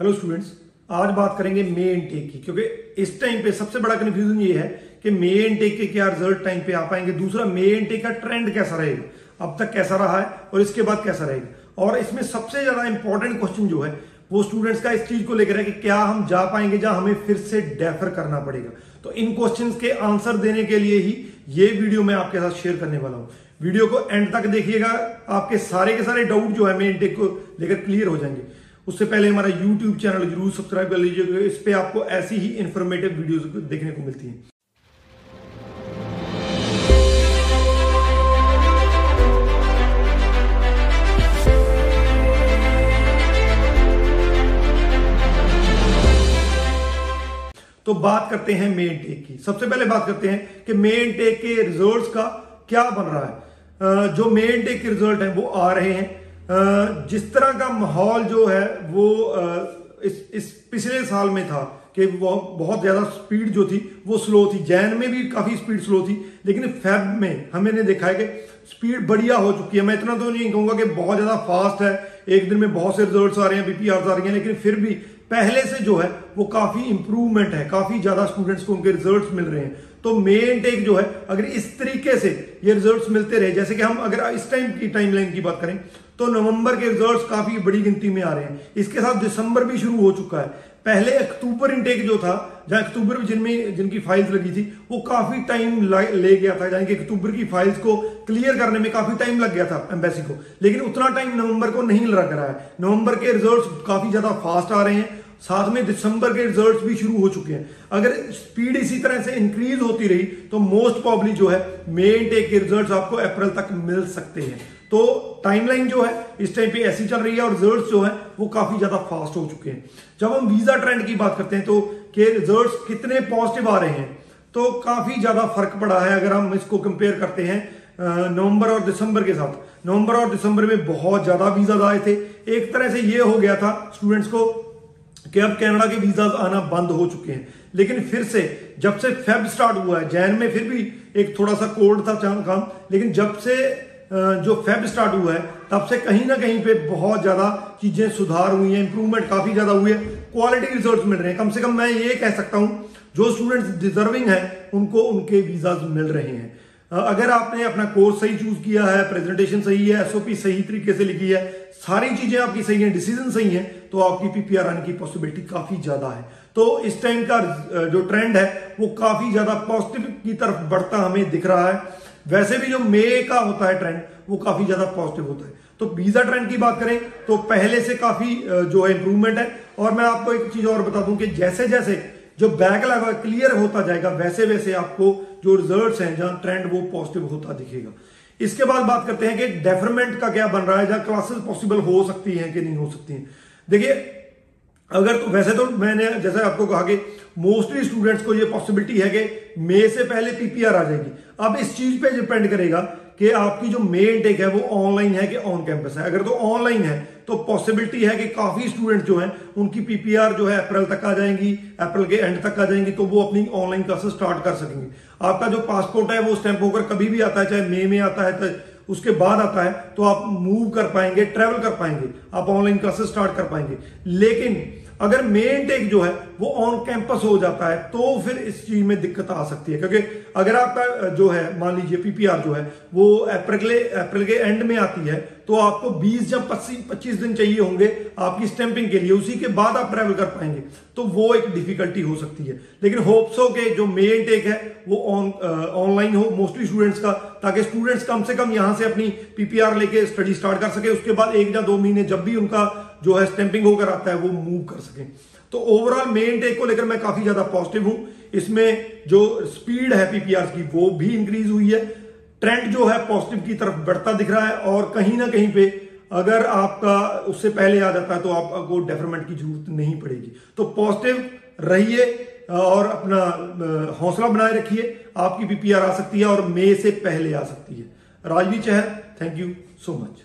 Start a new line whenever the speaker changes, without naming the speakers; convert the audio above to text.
Hello students आज बात करेंगे मे इनटेक की, क्योंकि इस टाइम पे सबसे बड़ा कंफ्यूजन ये है कि मे इनटेक के क्या रिज़ल्ट टाइम पे आ पाएँगे। दूसरा मे इनटेक का ट्रेंड कैसा रहेगा? अब तक कैसा रहा है और इसके बाद कैसा रहेगा? और इसमें सबसे ज़्यादा इंपॉर्टेंट क्वेश्चन जो है, वो स्टूडेंट्स का इस चीज़ को लेकर है कि क्या हम जा पाएँगे जहाँ हमें फिर से डेफर करना पड़ेगा। तो इन क्वेश्चंस के आंसर देने के लिए ही ये वीडियो मैं आपके साथ शेयर करने वाला हूँ। वीडियो को एंड तक देखिएगा, आपके सारे के सारे डाउट जो है मेन टेक को लेकर क्लियर हो जाएँगे। उससे पहले हमारा यूट्यूब चैनल ज़रूर सब्सक्राइब कर लीजिएगा। इस पर आपको ऐसी ही इंफॉर्मेटिव वीडियोस देखने को मिलती हैं। तो बात करते हैं मेन टेक की। सबसे पहले बात करते हैं कि मेन टेक के रिजल्ट्स का क्या बन रहा है। जो मेन टेक के रिज़ल्ट हैं, वो आ रहे हैं। जिस तरह का माहौल जो है, वो इस इस पिछले साल में था कि बहुत ज़्यादा स्पीड जो थी, वो स्लो थी। जैन में भी काफ़ी स्पीड स्लो थी, लेकिन फेब में हमने देखा है कि स्पीड बढ़िया हो चुकी है। मैं इतना तो नहीं कहूँगा कि बहुत ज़्यादा फास्ट है। एक दिन में बहुत से रिज़ल्ट आ रहे हैं बीपीआर आ रही हैं, लेकिन फिर भी पहले से जो है वो काफ़ी इंप्रूवमेंट है, काफ़ी ज़्यादा स्टूडेंट्स को उनके रिज़ल्ट मिल रहे हैं। तो मेन टेक जो है, अगर इस तरीके से ये रिजल्ट्स मिलते रहे, जैसे कि हम अगर इस टाइम की टाइमलाइन की बात करें तो नवंबर के रिजल्ट्स काफ़ी बड़ी गिनती में आ रहे हैं। इसके साथ दिसंबर भी शुरू हो चुका है। पहले अक्टूबर इनटेक जो था, जहाँ अक्टूबर में जिनमें, जिनकी फाइल्स लगी थी, वो काफ़ी टाइम ले गया था। यानी कि अक्टूबर की फाइल्स को क्लियर करने में काफ़ी टाइम लग गया था एम्बेसी को। लेकिन उतना टाइम नवंबर को नहीं लग रहा है। नवंबर के रिजल्ट्स काफ़ी ज़्यादा फास्ट आ रहे हैं। साथ में दिसंबर के रिजल्ट्स भी शुरू हो चुके हैं। अगर स्पीड इसी तरह से इंक्रीज होती रही तो मोस्ट प्रॉब्ली जो है मेन टेक के रिजल्ट्स आपको अप्रैल तक मिल सकते हैं। तो टाइमलाइन जो है, इस टाइम पे ऐसी चल रही है और रिजल्ट्स जो है, वो काफ़ी ज़्यादा फास्ट हो चुके हैं। जब हम वीज़ा ट्रेंड की बात करते हैं तो के रिजल्ट्स कितने पॉजिटिव आ रहे हैं तो काफ़ी ज़्यादा फ़र्क पड़ा है अगर हम इसको कंपेयर करते हैं नवंबर और दिसंबर के साथ। नवंबर और दिसंबर में बहुत ज़्यादा वीज़ा आए थे। एक तरह से ये हो गया था स्टूडेंट्स को कि अब कनाडा के वीजाज आना बंद हो चुके हैं। लेकिन फिर से, जब से फेब स्टार्ट हुआ है, जैन में फिर भी एक थोड़ा सा कोल्ड था काम लेकिन जब से जो फेब स्टार्ट हुआ है, तब से कहीं ना कहीं पे बहुत ज़्यादा चीज़ें सुधार हुई हैं इंप्रूवमेंट काफ़ी ज़्यादा हुई है। क्वालिटी रिज़ल्ट मिल रहे हैं। कम से कम मैं ये कह सकता हूँ, जो स्टूडेंट्स डिजर्विंग है, उनको उनके वीजाज मिल रहे हैं। अगर आपने अपना कोर्स सही चूज़ किया है प्रेजेंटेशन सही है एसओपी सही तरीके से लिखी है, सारी चीज़ें आपकी सही है डिसीज़न सही है तो आपकी पीपीआर आने की पॉसिबिलिटी काफ़ी ज़्यादा है। तो इस टाइम का जो ट्रेंड है, वो काफ़ी ज़्यादा पॉजिटिव की तरफ़ बढ़ता हमें दिख रहा है। वैसे भी जो मे का होता है ट्रेंड वो काफ़ी ज़्यादा पॉजिटिव होता है। तो वीज़ा ट्रेंड की बात करें तो पहले से काफ़ी जो है इंप्रूवमेंट है। और मैं आपको एक चीज़ और बता दूँ कि जैसे जैसे जो बैकलॉग क्लियर होता जाएगा वैसे वैसे आपको जो रिज़ल्ट हैं, जहाँ ट्रेंड वो पॉजिटिव होता दिखेगा। इसके बाद बात करते हैं कि डेफरमेंट का क्या बन रहा है, जहाँ क्लासेस पॉसिबल हो सकती हैं कि नहीं हो सकती हैं। देखिए, अगर तो वैसे तो मैंने, जैसे आपको कहा कि मोस्टली स्टूडेंट्स को ये पॉसिबिलिटी है कि मई से पहले पीपीआर आ जाएगी। अब इस चीज़ पे डिपेंड करेगा कि आपकी जो मेन टेक है वो ऑनलाइन है कि ऑन कैंपस है। अगर तो ऑनलाइन है तो पॉसिबिलिटी है कि काफ़ी स्टूडेंट जो हैं, उनकी पीपीआर जो है अप्रैल तक आ जाएँगी अप्रैल के एंड तक आ जाएँगी तो वो अपनी ऑनलाइन क्लासेस स्टार्ट कर सकेंगे। आपका जो पासपोर्ट है वो स्टैंप होकर कभी भी आता है, चाहे मई में आता है उसके बाद आता है तो आप मूव कर पाएँगे ट्रेवल कर पाएँगे, आप ऑनलाइन क्लासेस स्टार्ट कर पाएँगे। लेकिन अगर मेन टेक जो है, वो ऑन कैंपस हो जाता है तो फिर इस चीज़ में दिक्कत आ सकती है। क्योंकि अगर आपका, जो है, मान लीजिए पीपीआर जो है, वो अप्रैल के अप्रैल के एंड में आती है तो आपको 20 या 25 25 दिन चाहिए होंगे आपकी स्टैंपिंग के लिए। उसी के बाद आप ट्रैवल कर पाएँगे। तो वो एक डिफिकल्टी हो सकती है। लेकिन होप्स के जो मेन टेक है, वो ऑन ऑनलाइन हो मोस्टली स्टूडेंट्स का, ताकि स्टूडेंट्स कम से कम यहाँ से अपनी पीपीआर लेके स्टडी स्टार्ट कर सके। उसके बाद एक या दो महीने जब भी उनका जो है स्टैंपिंग होकर आता है, वो मूव कर सके। तो ओवरऑल मेन टेक को लेकर मैं काफ़ी ज़्यादा पॉजिटिव हूँ। इसमें जो स्पीड है पीपीआर की, वो भी इंक्रीज हुई है। ट्रेंड जो है पॉजिटिव की तरफ़ बढ़ता दिख रहा है और कहीं ना कहीं पे अगर आपका उससे पहले आ जाता है तो आपको डेफरमेंट की ज़रूरत नहीं पड़ेगी। तो पॉजिटिव रहिए और अपना हौसला बनाए रखिए। आपकी पीपीआर आ सकती है और मे से पहले आ सकती है। Rajvi Chahar thank you so much